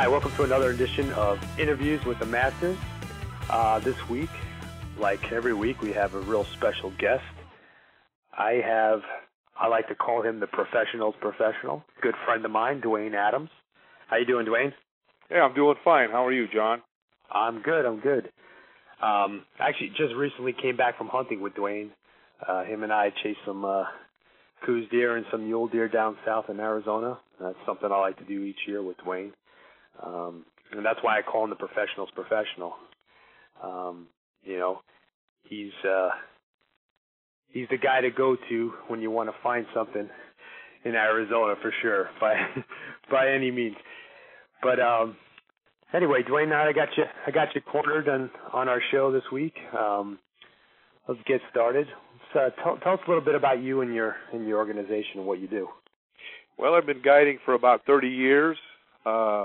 Hi, welcome to another edition of Interviews with the Masters. Uh, this week, like every week, we have a real special guest. I have, I like to call him the professional's professional, good friend of mine, Duwane Adams. How you doing, Duwane? Yeah, I'm doing fine. How are you, John? I'm good. I'm good. Um, actually, just recently came back from hunting with Duwane. Uh, him and I chased some uh, Coues deer and some mule deer down south in Arizona. That's something I like to do each year with Duwane. Um, and that's why I call him the professional's professional. Um, you know, he's uh, he's the guy to go to when you want to find something in Arizona for sure, by by any means. But um, anyway, Duwane, I got you I got you cornered on on our show this week. Um, let's get started. Let's, uh, tell, tell us a little bit about you and your and your organization and what you do. Well, I've been guiding for about 30 years. Uh,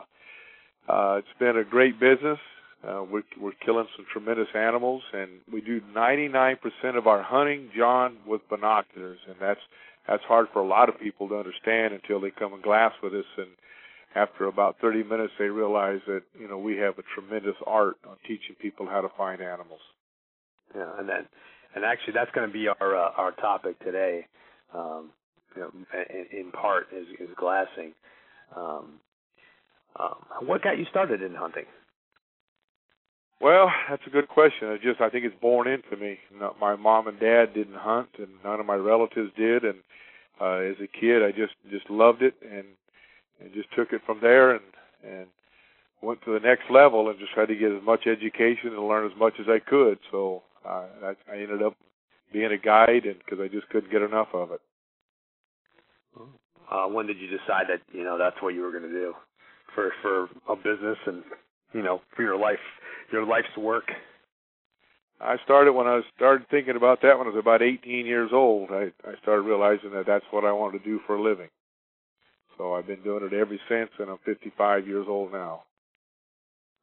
uh, it's been a great business. Uh, we're, we're killing some tremendous animals, and we do 99% of our hunting, John, with binoculars, and that's that's hard for a lot of people to understand until they come and glass with us. And after about 30 minutes, they realize that you know we have a tremendous art on teaching people how to find animals. Yeah, and then, and actually, that's going to be our uh, our topic today. Um, you know, in, in part is, is glassing. Um, um, what got you started in hunting? Well, that's a good question. I just I think it's born into me. My mom and dad didn't hunt, and none of my relatives did. And uh, as a kid, I just just loved it, and and just took it from there, and and went to the next level, and just tried to get as much education and learn as much as I could. So uh, I, I ended up being a guide, and because I just couldn't get enough of it. Uh, when did you decide that you know that's what you were going to do? For for a business and you know for your life your life's work I started when I started thinking about that when I was about 18 years old. I I started realizing that that's what I wanted to do for a living. So I've been doing it ever since, and I'm 55 years old now.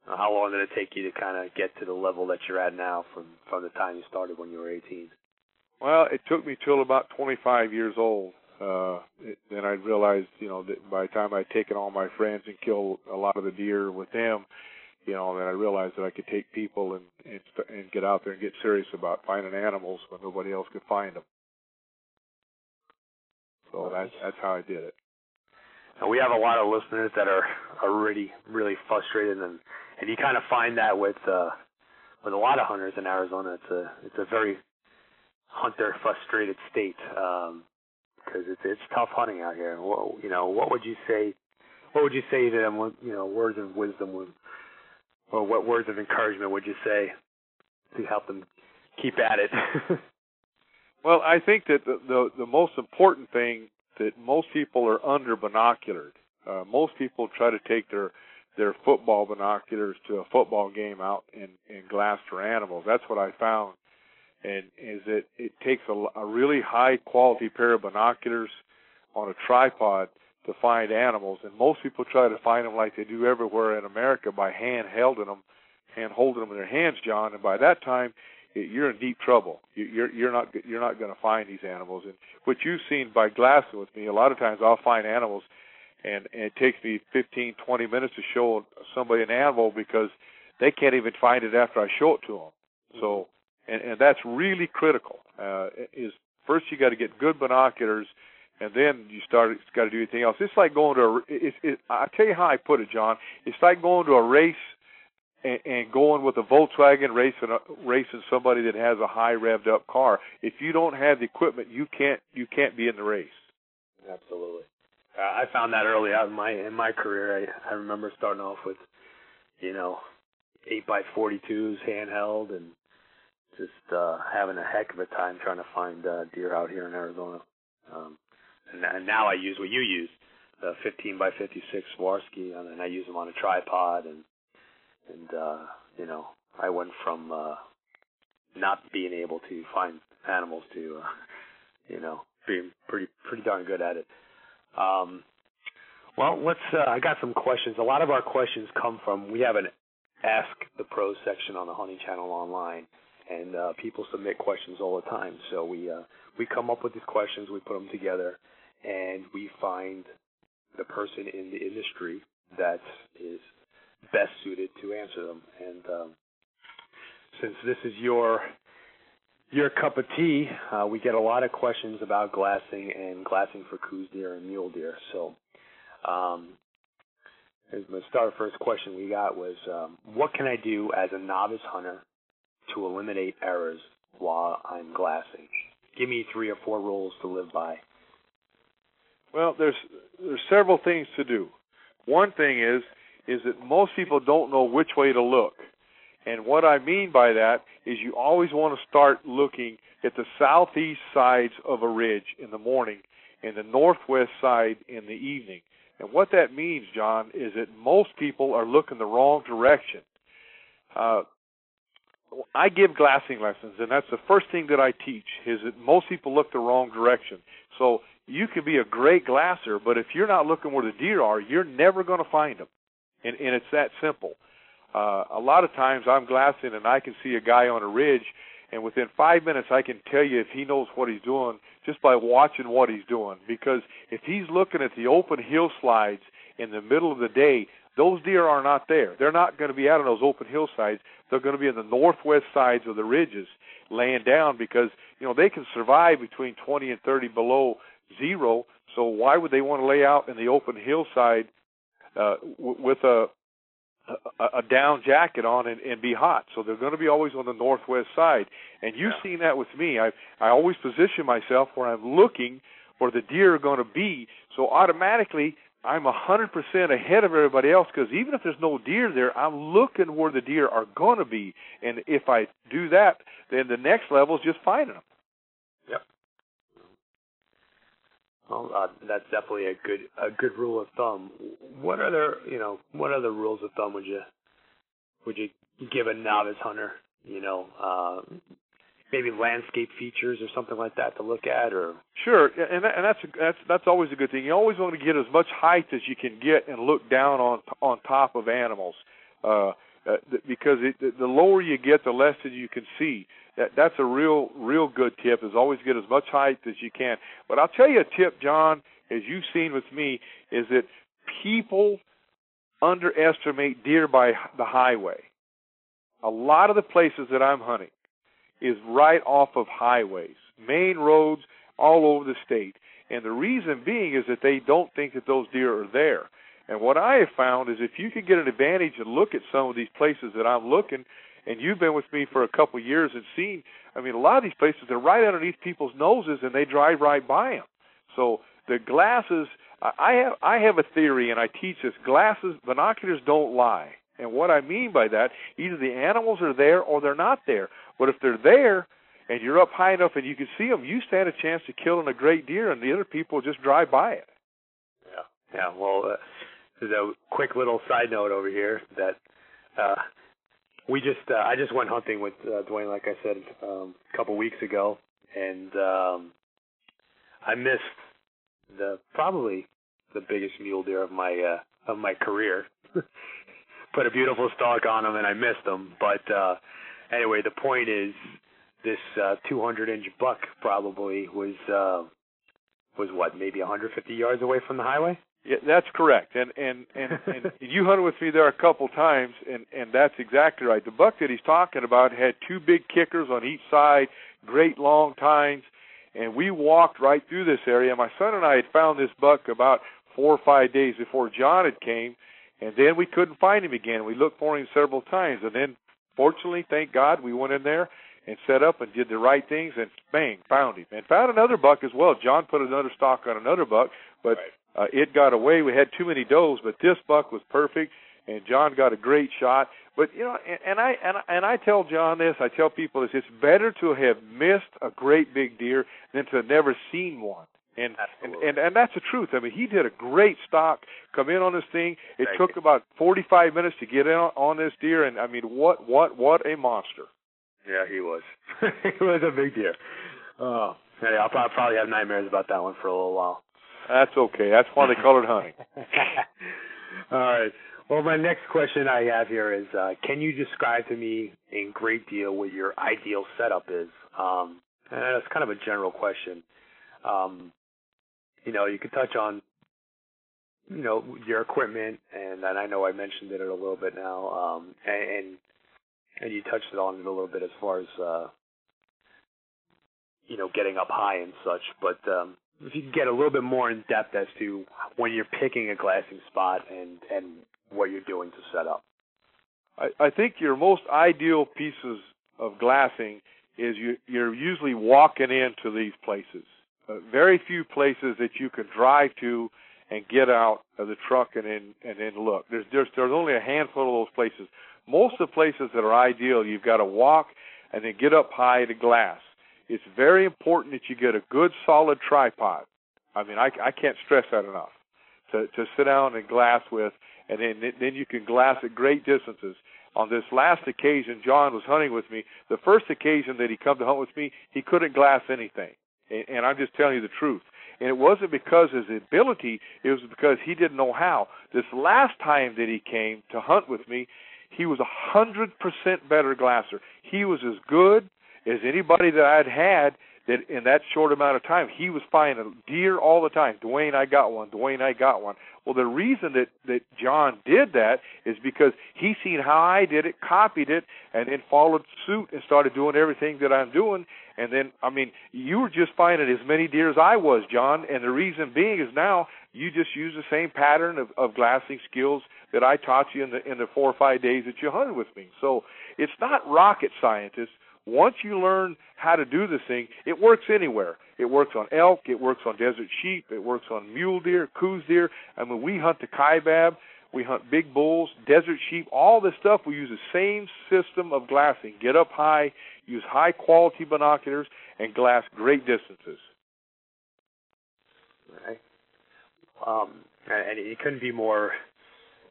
How long did it take you to kind of get to the level that you're at now from from the time you started when you were 18? Well, it took me till about 25 years old uh, then I realized, you know, that by the time I'd taken all my friends and killed a lot of the deer with them, you know, then I realized that I could take people and and, and get out there and get serious about finding animals when nobody else could find them. So that's that's how I did it. And we have a lot of listeners that are are really really frustrated, and and you kind of find that with uh with a lot of hunters in Arizona. It's a it's a very hunter frustrated state. Um, because it's it's tough hunting out here. What you know, what would you say? What would you say to them? You know, words of wisdom would, or what words of encouragement would you say to help them keep at it? well, I think that the, the the most important thing that most people are under binoculared. Uh, most people try to take their their football binoculars to a football game out and and glass for animals. That's what I found and is that it takes a, a really high quality pair of binoculars on a tripod to find animals, and most people try to find them like they do everywhere in America by hand holding them, hand holding them in their hands, John. And by that time, you're in deep trouble. You're you're not you're not going to find these animals. And what you've seen by glassing with me, a lot of times I'll find animals, and, and it takes me 15, 20 minutes to show somebody an animal because they can't even find it after I show it to them. So and, and that's really critical. Uh, is first you got to get good binoculars, and then you start got to do anything else. It's like going to a. It, it, I tell you how I put it, John. It's like going to a race and, going with a Volkswagen racing racing somebody that has a high revved up car. If you don't have the equipment, you can't you can't be in the race. Absolutely. Uh, I found that early out in my in my career. I I remember starting off with, you know, eight by forty twos handheld and just uh, having a heck of a time trying to find uh, deer out here in Arizona. Um, and, and now I use what you use, the 15 by 56 Swarovski, and I use them on a tripod. And and uh, you know, I went from uh, not being able to find animals to, uh, you know, being pretty pretty darn good at it. Um, well, let's. Uh, I got some questions. A lot of our questions come from. We have an Ask the Pros section on the Hunting Channel online, and uh, people submit questions all the time. So we uh, we come up with these questions, we put them together, and we find the person in the industry that is best suited to answer them. And um, since this is your your cup of tea, uh, we get a lot of questions about glassing and glassing for Coues deer and mule deer. So, um, the start first question we got was, um, what can I do as a novice hunter to eliminate errors while I'm glassing? Give me three or four rules to live by. Well, there's there's several things to do. One thing is is that most people don't know which way to look. And what I mean by that is you always want to start looking at the southeast sides of a ridge in the morning and the northwest side in the evening. And what that means, John, is that most people are looking the wrong direction. Uh, I give glassing lessons, and that's the first thing that I teach is that most people look the wrong direction. So you can be a great glasser, but if you're not looking where the deer are, you're never going to find them. And, and it's that simple. Uh, a lot of times I'm glassing and I can see a guy on a ridge, and within five minutes I can tell you if he knows what he's doing just by watching what he's doing. Because if he's looking at the open hillsides in the middle of the day, those deer are not there. They're not going to be out on those open hillsides. They're going to be in the northwest sides of the ridges, laying down because you know they can survive between 20 and 30 below zero. So why would they want to lay out in the open hillside uh, w- with a, a a down jacket on and, and be hot? So they're going to be always on the northwest side. And you've yeah. seen that with me. I I always position myself where I'm looking where the deer are going to be. So automatically I'm a hundred percent ahead of everybody else because even if there's no deer there, I'm looking where the deer are going to be, and if I do that, then the next level is just finding them. Yep. Well, uh, that's definitely a good a good rule of thumb. What other you know what other rules of thumb would you would you give a novice hunter? You know, uh, maybe landscape features or something like that to look at or? Sure and and that's that's that's always a good thing. You always want to get as much height as you can get and look down on on top of animals uh, uh because it, the lower you get the less that you can see. That that's a real real good tip is always get as much height as you can. But i'll tell you a tip john as you've seen with me is that people underestimate deer by the highway. A lot of the places that i'm hunting is right off of highways, main roads all over the state. And the reason being is that they don't think that those deer are there. And what I have found is if you can get an advantage and look at some of these places that I'm looking, and you've been with me for a couple of years and seen, I mean, a lot of these places they're right underneath people's noses and they drive right by them. So the glasses, I have I have a theory and I teach this: glasses, binoculars don't lie. And what I mean by that, either the animals are there or they're not there. But if they're there and you're up high enough and you can see them, you stand a chance of killing a great deer, and the other people just drive by it. Yeah, yeah. Well, uh, there's a quick little side note over here that uh, we just uh, I just went hunting with uh, Duwane, like I said um, a couple weeks ago, and um, I missed the probably the biggest mule deer of my uh, of my career. put a beautiful stalk on them, and I missed them. But uh, anyway, the point is, this uh, 200 inch buck probably was uh, was what maybe 150 yards away from the highway. Yeah, that's correct. And and and, and you hunted with me there a couple times, and and that's exactly right. The buck that he's talking about had two big kickers on each side, great long tines, and we walked right through this area. My son and I had found this buck about four or five days before John had came, and then we couldn't find him again. We looked for him several times, and then fortunately, thank God, we went in there and set up and did the right things, and bang, found him, and found another buck as well. John put another stock on another buck, but right. uh, it got away. We had too many does, but this buck was perfect, and John got a great shot. But you know, and, and I and and I tell John this. I tell people this: it's better to have missed a great big deer than to have never seen one. And, and and and that's the truth. I mean, he did a great stock come in on this thing. It Thank took you. about 45 minutes to get in on, on this deer, and I mean, what what what a monster! Yeah, he was. he was a big deer. Oh, yeah, I'll probably have nightmares about that one for a little while. That's okay. That's why they call it hunting. All right. Well, my next question I have here is, uh, can you describe to me in great deal what your ideal setup is? Um, and that's kind of a general question. Um, you know, you could touch on you know your equipment, and, and I know I mentioned it a little bit now, um, and, and and you touched on it a little bit as far as uh, you know getting up high and such. But um, if you could get a little bit more in depth as to when you're picking a glassing spot and and what you're doing to set up. I, I think your most ideal pieces of glassing is you, you're usually walking into these places. Uh, very few places that you can drive to and get out of the truck and then and then look. There's there's there's only a handful of those places. Most of the places that are ideal, you've got to walk and then get up high to glass. It's very important that you get a good solid tripod. I mean, I I can't stress that enough. To to sit down and glass with, and then then you can glass at great distances. On this last occasion, John was hunting with me. The first occasion that he come to hunt with me, he couldn't glass anything, and, and I'm just telling you the truth. And it wasn't because of his ability; it was because he didn't know how. This last time that he came to hunt with me, he was a hundred percent better glasser. He was as good as anybody that I'd had that in that short amount of time he was finding deer all the time. Duwane, I got one. Duwane, I got one. Well, the reason that that John did that is because he seen how I did it, copied it, and then followed suit and started doing everything that I'm doing. And then, I mean, you were just finding as many deer as I was, John. And the reason being is now you just use the same pattern of, of glassing skills that I taught you in the in the four or five days that you hunted with me. So it's not rocket science. Once you learn how to do this thing, it works anywhere. It works on elk, it works on desert sheep, it works on mule deer, Coues deer. I mean, we hunt the kaibab, we hunt big bulls, desert sheep, all this stuff. We use the same system of glassing. Get up high, use high quality binoculars, and glass great distances. Right. Um, and it couldn't be more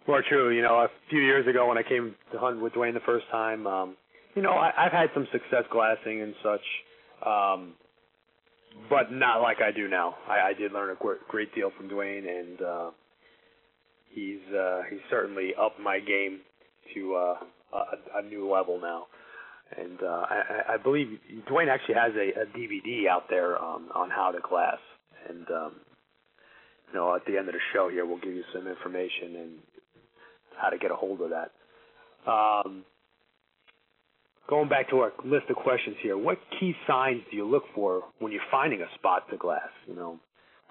more true. You know, a few years ago when I came to hunt with Duwane the first time, um, you know, I, I've had some success glassing and such, um, but not like I do now. I, I did learn a great deal from Duwane, and uh, he's uh, he's certainly upped my game to uh, a, a new level now. And uh, I, I believe Duwane actually has a, a DVD out there um, on how to glass, and um, you know, at the end of the show here, we'll give you some information and how to get a hold of that. Um, going back to our list of questions here, what key signs do you look for when you're finding a spot to glass? You know,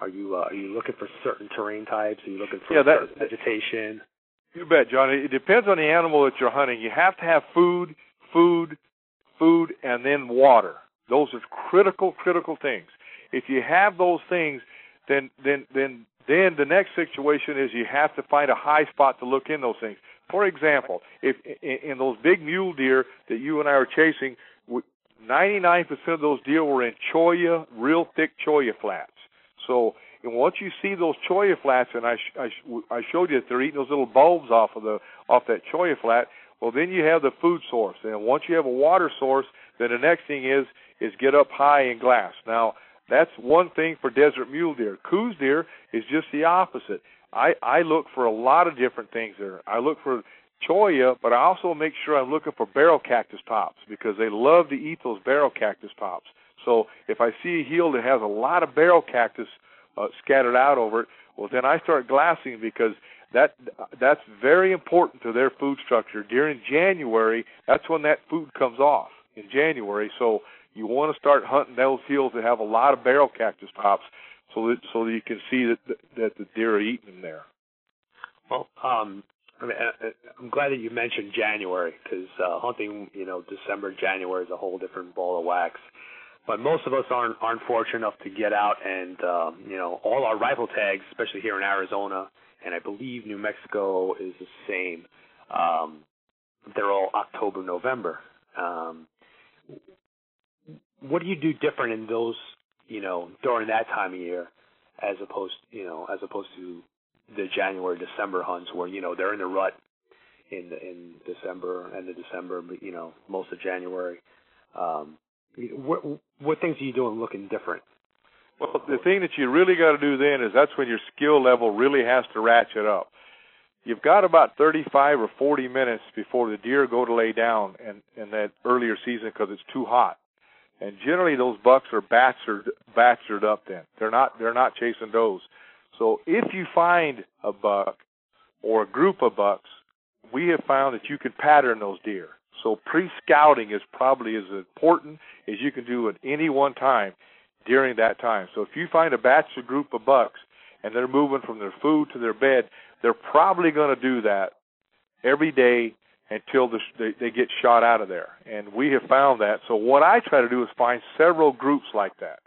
are you uh, are you looking for certain terrain types? Are you looking for yeah, that, vegetation? You bet, John. It depends on the animal that you're hunting. You have to have food, food, food, and then water. Those are critical, critical things. If you have those things, then then then then the next situation is you have to find a high spot to look in those things. For example, if in those big mule deer that you and I are chasing, 99% of those deer were in cholla, real thick cholla flats. So and once you see those cholla flats, and I, I, I showed you that they're eating those little bulbs off of the off that cholla flat. Well, then you have the food source, and once you have a water source, then the next thing is is get up high in glass. Now that's one thing for desert mule deer. Coues deer is just the opposite. I I look for a lot of different things there. I look for cholla, but I also make sure I'm looking for barrel cactus tops because they love to eat those barrel cactus tops. So if I see a heel that has a lot of barrel cactus uh, scattered out over it, well then I start glassing because that that's very important to their food structure. During January, that's when that food comes off in January. So you want to start hunting those hills that have a lot of barrel cactus tops so that so that you can see that that the deer are eating them there. Well, um, I mean, uh, uh, I'm glad that you mentioned January because uh, hunting, you know, December, January is a whole different ball of wax. But most of us aren't aren't fortunate enough to get out and um, you know all our rifle tags, especially here in Arizona, and I believe New Mexico is the same. Um, they're all October, November. Um, what do you do different in those you know, during that time of year, as opposed, you know, as opposed to the January December hunts where you know they're in the rut in the, in December, end of December, but you know most of January. Um, what what things are you doing looking different? Well, the thing that you really got to do then is that's when your skill level really has to ratchet up. You've got about 35 or 40 minutes before the deer go to lay down in, in that earlier season because it's too hot and generally those bucks are bachelor bachelor up then. They're not they're not chasing does. So if you find a buck or a group of bucks, we have found that you can pattern those deer. So pre-scouting is probably as important as you can do at any one time during that time. So if you find a batch or group of bucks and they're moving from their food to their bed, they're probably going to do that every day until the, they, they get shot out of there. And we have found that. So what I try to do is find several groups like that.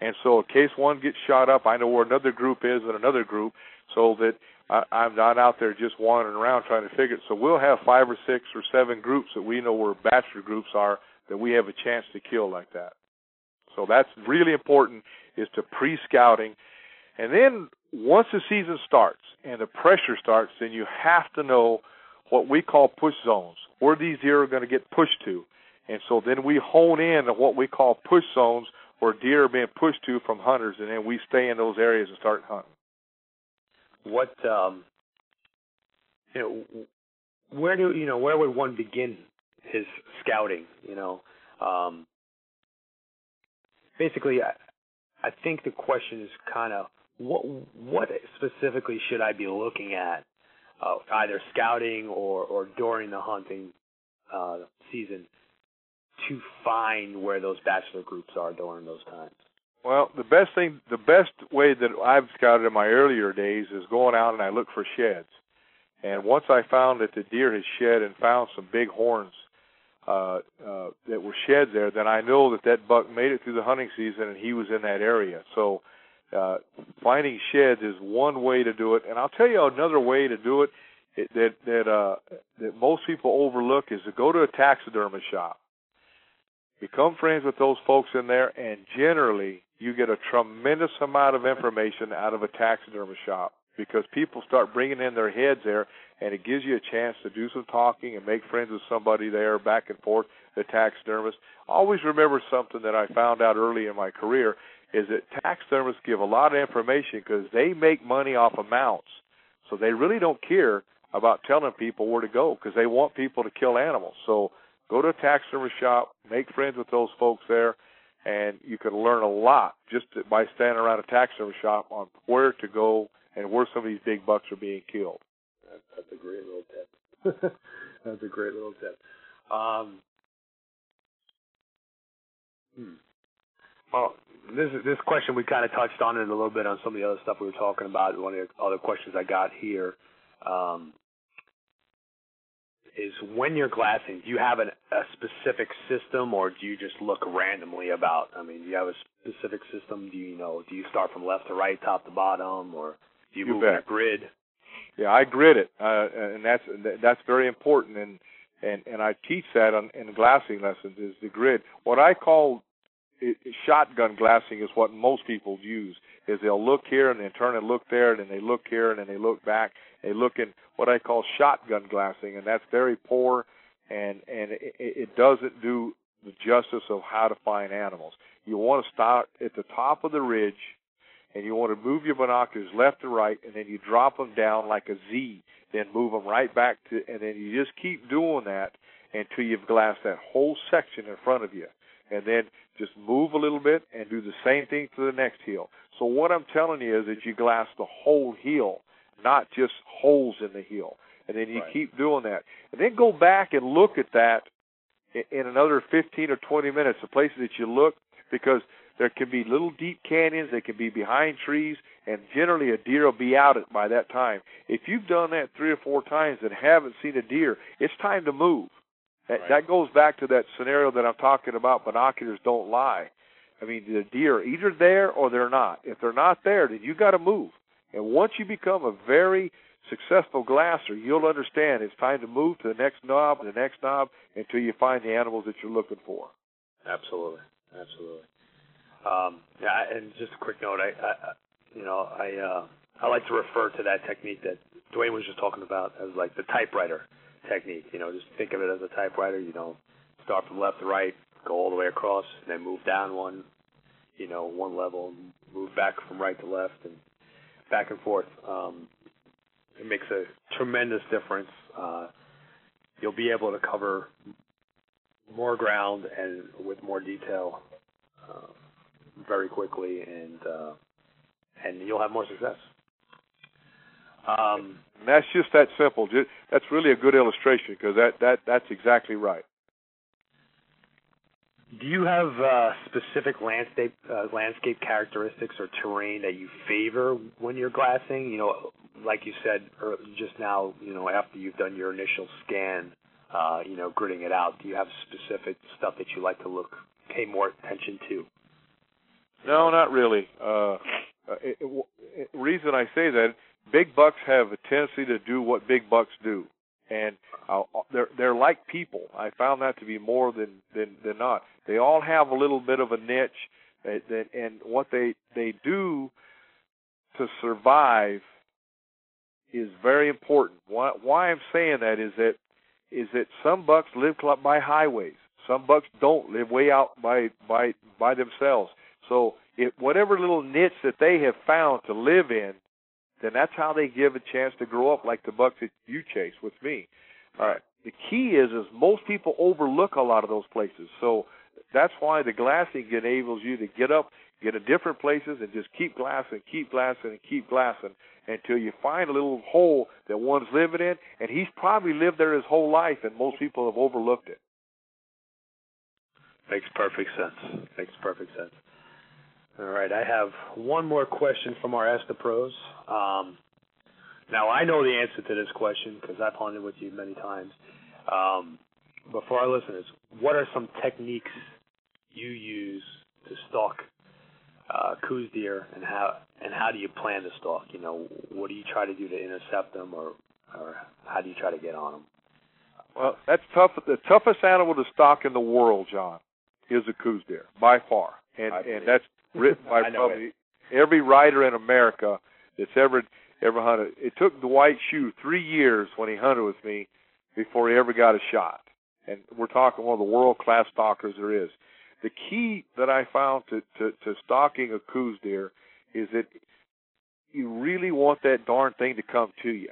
And so in case one gets shot up, I know where another group is and another group, so that I, I'm not out there just wandering around trying to figure it. So we'll have five or six or seven groups that we know where bachelor groups are that we have a chance to kill like that. So that's really important is to pre-scouting. And then once the season starts and the pressure starts, then you have to know what we call push zones, where these deer are going to get pushed to. And so then we hone in on what we call push zones where deer are being pushed to from hunters, and then we stay in those areas and start hunting. What um, you know, where do you know where would one begin his scouting? You know, um, basically, I, I think the question is kind of what what specifically should I be looking at, uh, either scouting or or during the hunting uh, season to find where those bachelor groups are during those times? Well, the best thing, the best way that I've scouted in my earlier days is going out and I look for sheds. And once I found that the deer had shed and found some big horns uh, uh, that were shed there, then I know that that buck made it through the hunting season and he was in that area. So uh, finding sheds is one way to do it. And I'll tell you another way to do it, that that uh, that most people overlook is to go to a taxidermist shop become friends with those folks in there, and generally you get a tremendous amount of information out of a taxidermy shop because people start bringing in their heads there, and it gives you a chance to do some talking and make friends with somebody there back and forth. The taxidermist. Always remember something that I found out early in my career is that taxidermists give a lot of information because they make money off of mounts, so they really don't care about telling people where to go because they want people to kill animals. So Go to a taxidermy shop, make friends with those folks there, and you can learn a lot just by standing around a taxidermy shop on where to go and where some of these big bucks are being killed. That's a great little tip. That's a great little tip. Um, hmm. Well, this this question we kind of touched on it a little bit on some of the other stuff we were talking about. One of the other questions I got here. Um, is when you're glassing, do you have an, a specific system or do you just look randomly about? I mean, do you have a specific system? Do you, you know, do you start from left to right, top to bottom, or do you, you move bet. in a grid? Yeah, I grid it, uh, and that's that's very important, and and and I teach that on, in glassing lessons is the grid. What I call it, shotgun glassing is what most people use. Is they'll look here and then turn and look there, and then they look here and then they look back. They look in what I call shotgun glassing, and that's very poor, and and it, it doesn't do the justice of how to find animals. You want to start at the top of the ridge, and you want to move your binoculars left to right, and then you drop them down like a Z, then move them right back to, and then you just keep doing that until you've glassed that whole section in front of you, and then just move a little bit and do the same thing to the next hill. So what I'm telling you is that you glass the whole hill not just holes in the heel. And then you right. keep doing that. And then go back and look at that in another 15 or 20 minutes, the places that you look, because there can be little deep canyons, they can be behind trees, and generally a deer will be out by that time. If you've done that three or four times and haven't seen a deer, it's time to move. That, right. that goes back to that scenario that I'm talking about. Binoculars don't lie. I mean, the deer are either there or they're not. If they're not there, then you got to move. And once you become a very successful glasser, you'll understand it's time to move to the next knob, the next knob, until you find the animals that you're looking for. Absolutely, absolutely. Um, yeah, and just a quick note, I, I you know, I uh, I like to refer to that technique that Duwane was just talking about as like the typewriter technique. You know, just think of it as a typewriter. You know, start from left to right, go all the way across, and then move down one, you know, one level, move back from right to left, and back and forth. Um, it makes a tremendous difference. Uh, you'll be able to cover more ground and with more detail uh, very quickly, and uh, and you'll have more success. Um, and that's just that simple. Just, that's really a good illustration because that that that's exactly right. Do you have uh, specific landscape uh, landscape characteristics or terrain that you favor when you're glassing? You know, like you said just now, you know, after you've done your initial scan, uh, you know, gridding it out, do you have specific stuff that you like to look pay more attention to? No, not really. Uh, uh it, it, reason I say that, big bucks have a tendency to do what big bucks do, and uh, they're they're like people. I found that to be more than than than not. They all have a little bit of a niche, that, that and what they they do to survive is very important. Why, why I'm saying that is that is that some bucks live by highways. Some bucks don't live way out by by by themselves. So if whatever little niche that they have found to live in, then that's how they give a chance to grow up like the bucks that you chase with me. Uh, the key is is most people overlook a lot of those places. So that's why the glassing enables you to get up, get to different places, and just keep glassing, keep glassing, and keep glassing until you find a little hole that one's living in, and he's probably lived there his whole life, and most people have overlooked it. Makes perfect sense. Makes perfect sense. All right, I have one more question from our Ask the Pros. Um, now I know the answer to this question because I've hunted with you many times. Um, but for our listeners, what are some techniques you use to stalk uh, Coues deer, and how and how do you plan to stalk? You know, what do you try to do to intercept them, or or how do you try to get on them? Well, that's tough. The toughest animal to stalk in the world, John, is a Coues deer by far, and and that's written by probably every writer in America that's ever ever hunted. It took Dwight Schuh three years when he hunted with me before he ever got a shot, and we're talking one of the world class stalkers there is the key that I found to, to, to stalking a Coues deer is that you really want that darn thing to come to you.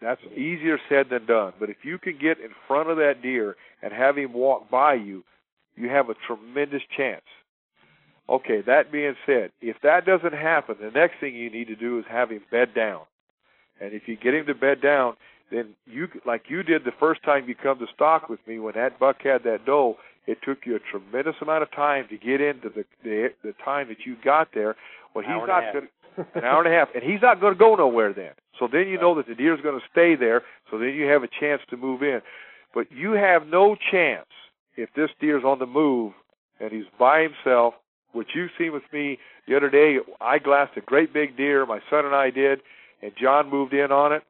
That's easier said than done. But if you can get in front of that deer and have him walk by you, you have a tremendous chance. Okay, that being said, if that doesn't happen, the next thing you need to do is have him bed down. And if you get him to bed down, then you like you did the first time you come to stock with me when that buck had that doe, it took you a tremendous amount of time to get into the the, the time that you got there. Well, he's not going an hour and a half, and he's not going to go nowhere then. So then you know that the deer's going to stay there. So then you have a chance to move in. But you have no chance if this deer's on the move and he's by himself. Which you've seen with me the other day, I glassed a great big deer. My son and I did, and John moved in on it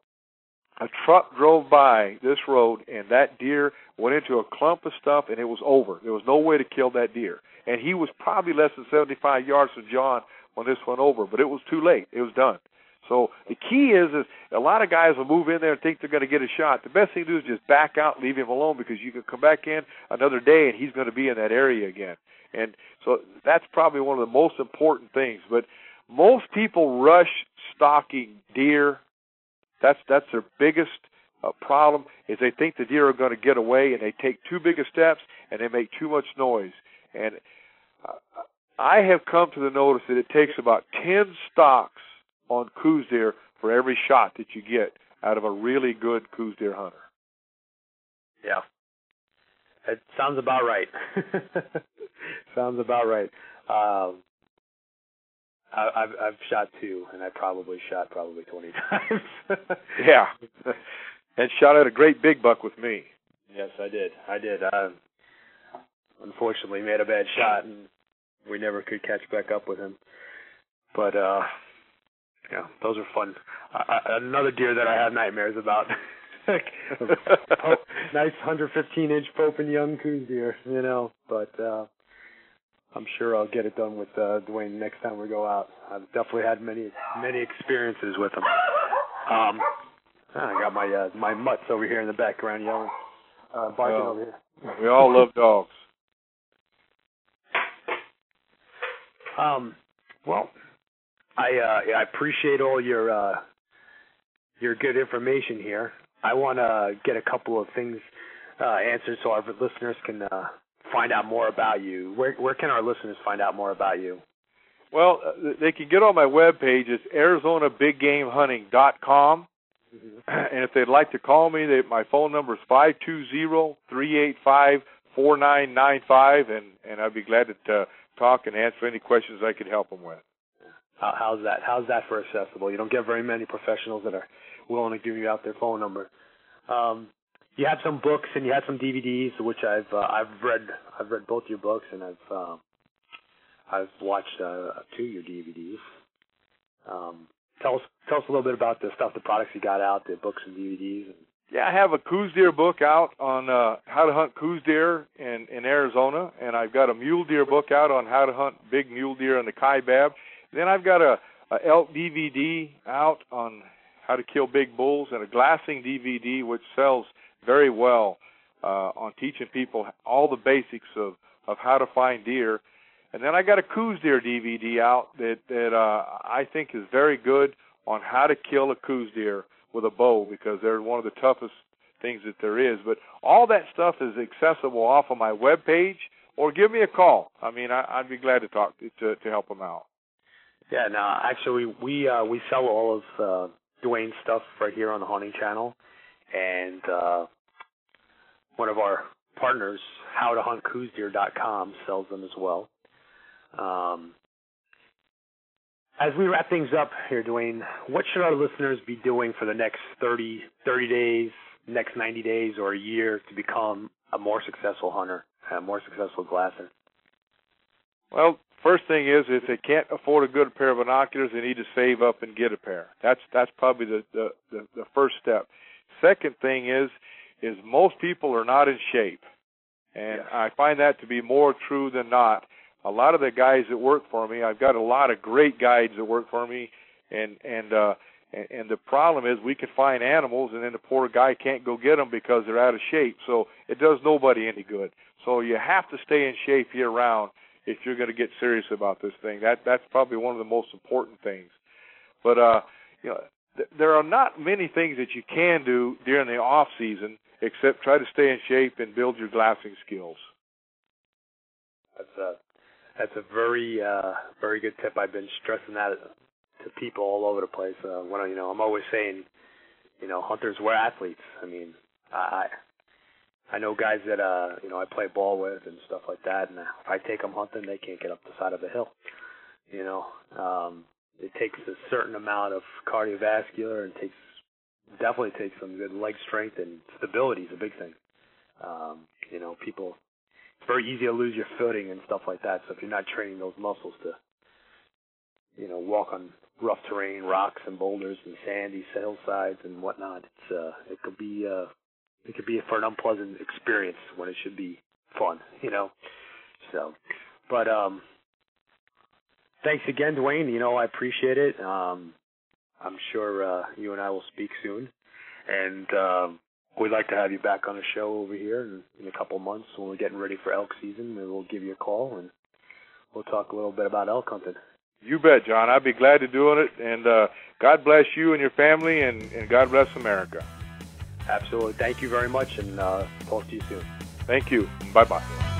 a truck drove by this road and that deer went into a clump of stuff and it was over. There was no way to kill that deer. And he was probably less than 75 yards from John when this went over, but it was too late. It was done. So the key is, is a lot of guys will move in there and think they're going to get a shot. The best thing to do is just back out, leave him alone because you can come back in another day and he's going to be in that area again. And so that's probably one of the most important things. But most people rush stalking deer that's that's their biggest uh, problem is they think the deer are going to get away and they take too big of steps and they make too much noise. And uh, I have come to the notice that it takes about ten stalks on Coues deer for every shot that you get out of a really good Coues deer hunter. Yeah, it sounds about right. sounds about right. Um, I, I've I've shot two, and I probably shot probably twenty times. yeah, and shot at a great big buck with me. Yes, I did. I did. I unfortunately made a bad shot, and we never could catch back up with him. But uh yeah, those are fun. Uh, another deer that I have nightmares about. Pope, nice 115 inch Pope and Young Coues deer, you know. But uh I'm sure I'll get it done with uh, Duwane next time we go out. I've definitely had many many experiences with him. Um, I got my uh, my mutts over here in the background yelling, uh, barking well, over here. we all love dogs. Um, well, I uh, I appreciate all your uh, your good information here. I want to get a couple of things uh, answered so our listeners can uh, find out more about you, where where can our listeners find out more about you? Well, uh, they can get on my webpage. It's ArizonaBigGameHunting.com. Mm-hmm. And if they'd like to call me, they, my phone number is five two zero three eight five four nine nine five, and and I'd be glad to uh, talk and answer any questions I could help them with. How, how's that? How's that for accessible? You don't get very many professionals that are willing to give you out their phone number. Um, you had some books and you had some DVDs, which I've uh, I've read. I've read both your books and I've uh, I've watched uh, two of your DVDs. Um, tell us tell us a little bit about the stuff, the products you got out, the books and DVDs. Yeah, I have a Coues deer book out on uh, how to hunt Coues deer in in Arizona, and I've got a mule deer book out on how to hunt big mule deer in the Kaibab. Then I've got a, a elk DVD out on how to kill big bulls, and a glassing DVD which sells very well uh, on teaching people all the basics of of how to find deer. And then I got a Coues deer DVD out that that uh, I think is very good on how to kill a Coues deer with a bow because they're one of the toughest things that there is. But all that stuff is accessible off of my web page, or give me a call. I mean, I, I'd be glad to talk to, to to help them out. Yeah, no, actually, we uh, we sell all of uh, Duwane's stuff right here on the Hunting Channel, and uh, one of our partners, HowToHuntCouesDeer.com, sells them as well. Um, as we wrap things up here, Duwane, what should our listeners be doing for the next 30, 30 days, next 90 days, or a year to become a more successful hunter, a more successful glasser? Well, first thing is if they can't afford a good pair of binoculars, they need to save up and get a pair. That's that's probably the the, the, the first step. Second thing is is most people are not in shape, and yes. I find that to be more true than not a lot of the guys that work for me, I've got a lot of great guides that work for me, and and uh, and, and the problem is we can find animals, and then the poor guy can't go get them because they're out of shape. So it does nobody any good. So you have to stay in shape year round if you're going to get serious about this thing. That that's probably one of the most important things. But uh, you know, th- there are not many things that you can do during the off season except try to stay in shape and build your glassing skills. That's uh, that's a very uh very good tip. I've been stressing that to people all over the place. Uh, when you know, I'm always saying, you know, hunters were athletes. I mean, I I know guys that uh you know I play ball with and stuff like that, and if I take them hunting, they can't get up the side of a hill. You know, um, it takes a certain amount of cardiovascular and takes definitely takes some good leg strength and stability is a big thing. Um, you know, people it's very easy to lose your footing and stuff like that. So if you're not training those muscles to, you know, walk on rough terrain, rocks and boulders and sandy hillsides and whatnot, it's uh, it could be uh, it could be for an unpleasant experience when it should be fun, you know. So, but um, thanks again, Duwane. You know, I appreciate it. Um, I'm sure uh, you and I will speak soon, and um, we'd like to have you back on the show over here in, in a couple months when we're getting ready for elk season. We'll give you a call and we'll talk a little bit about elk hunting. You bet, John. I'd be glad to do it. And uh, God bless you and your family, and, and God bless America. Absolutely. Thank you very much, and uh, talk to you soon. Thank you. Bye bye.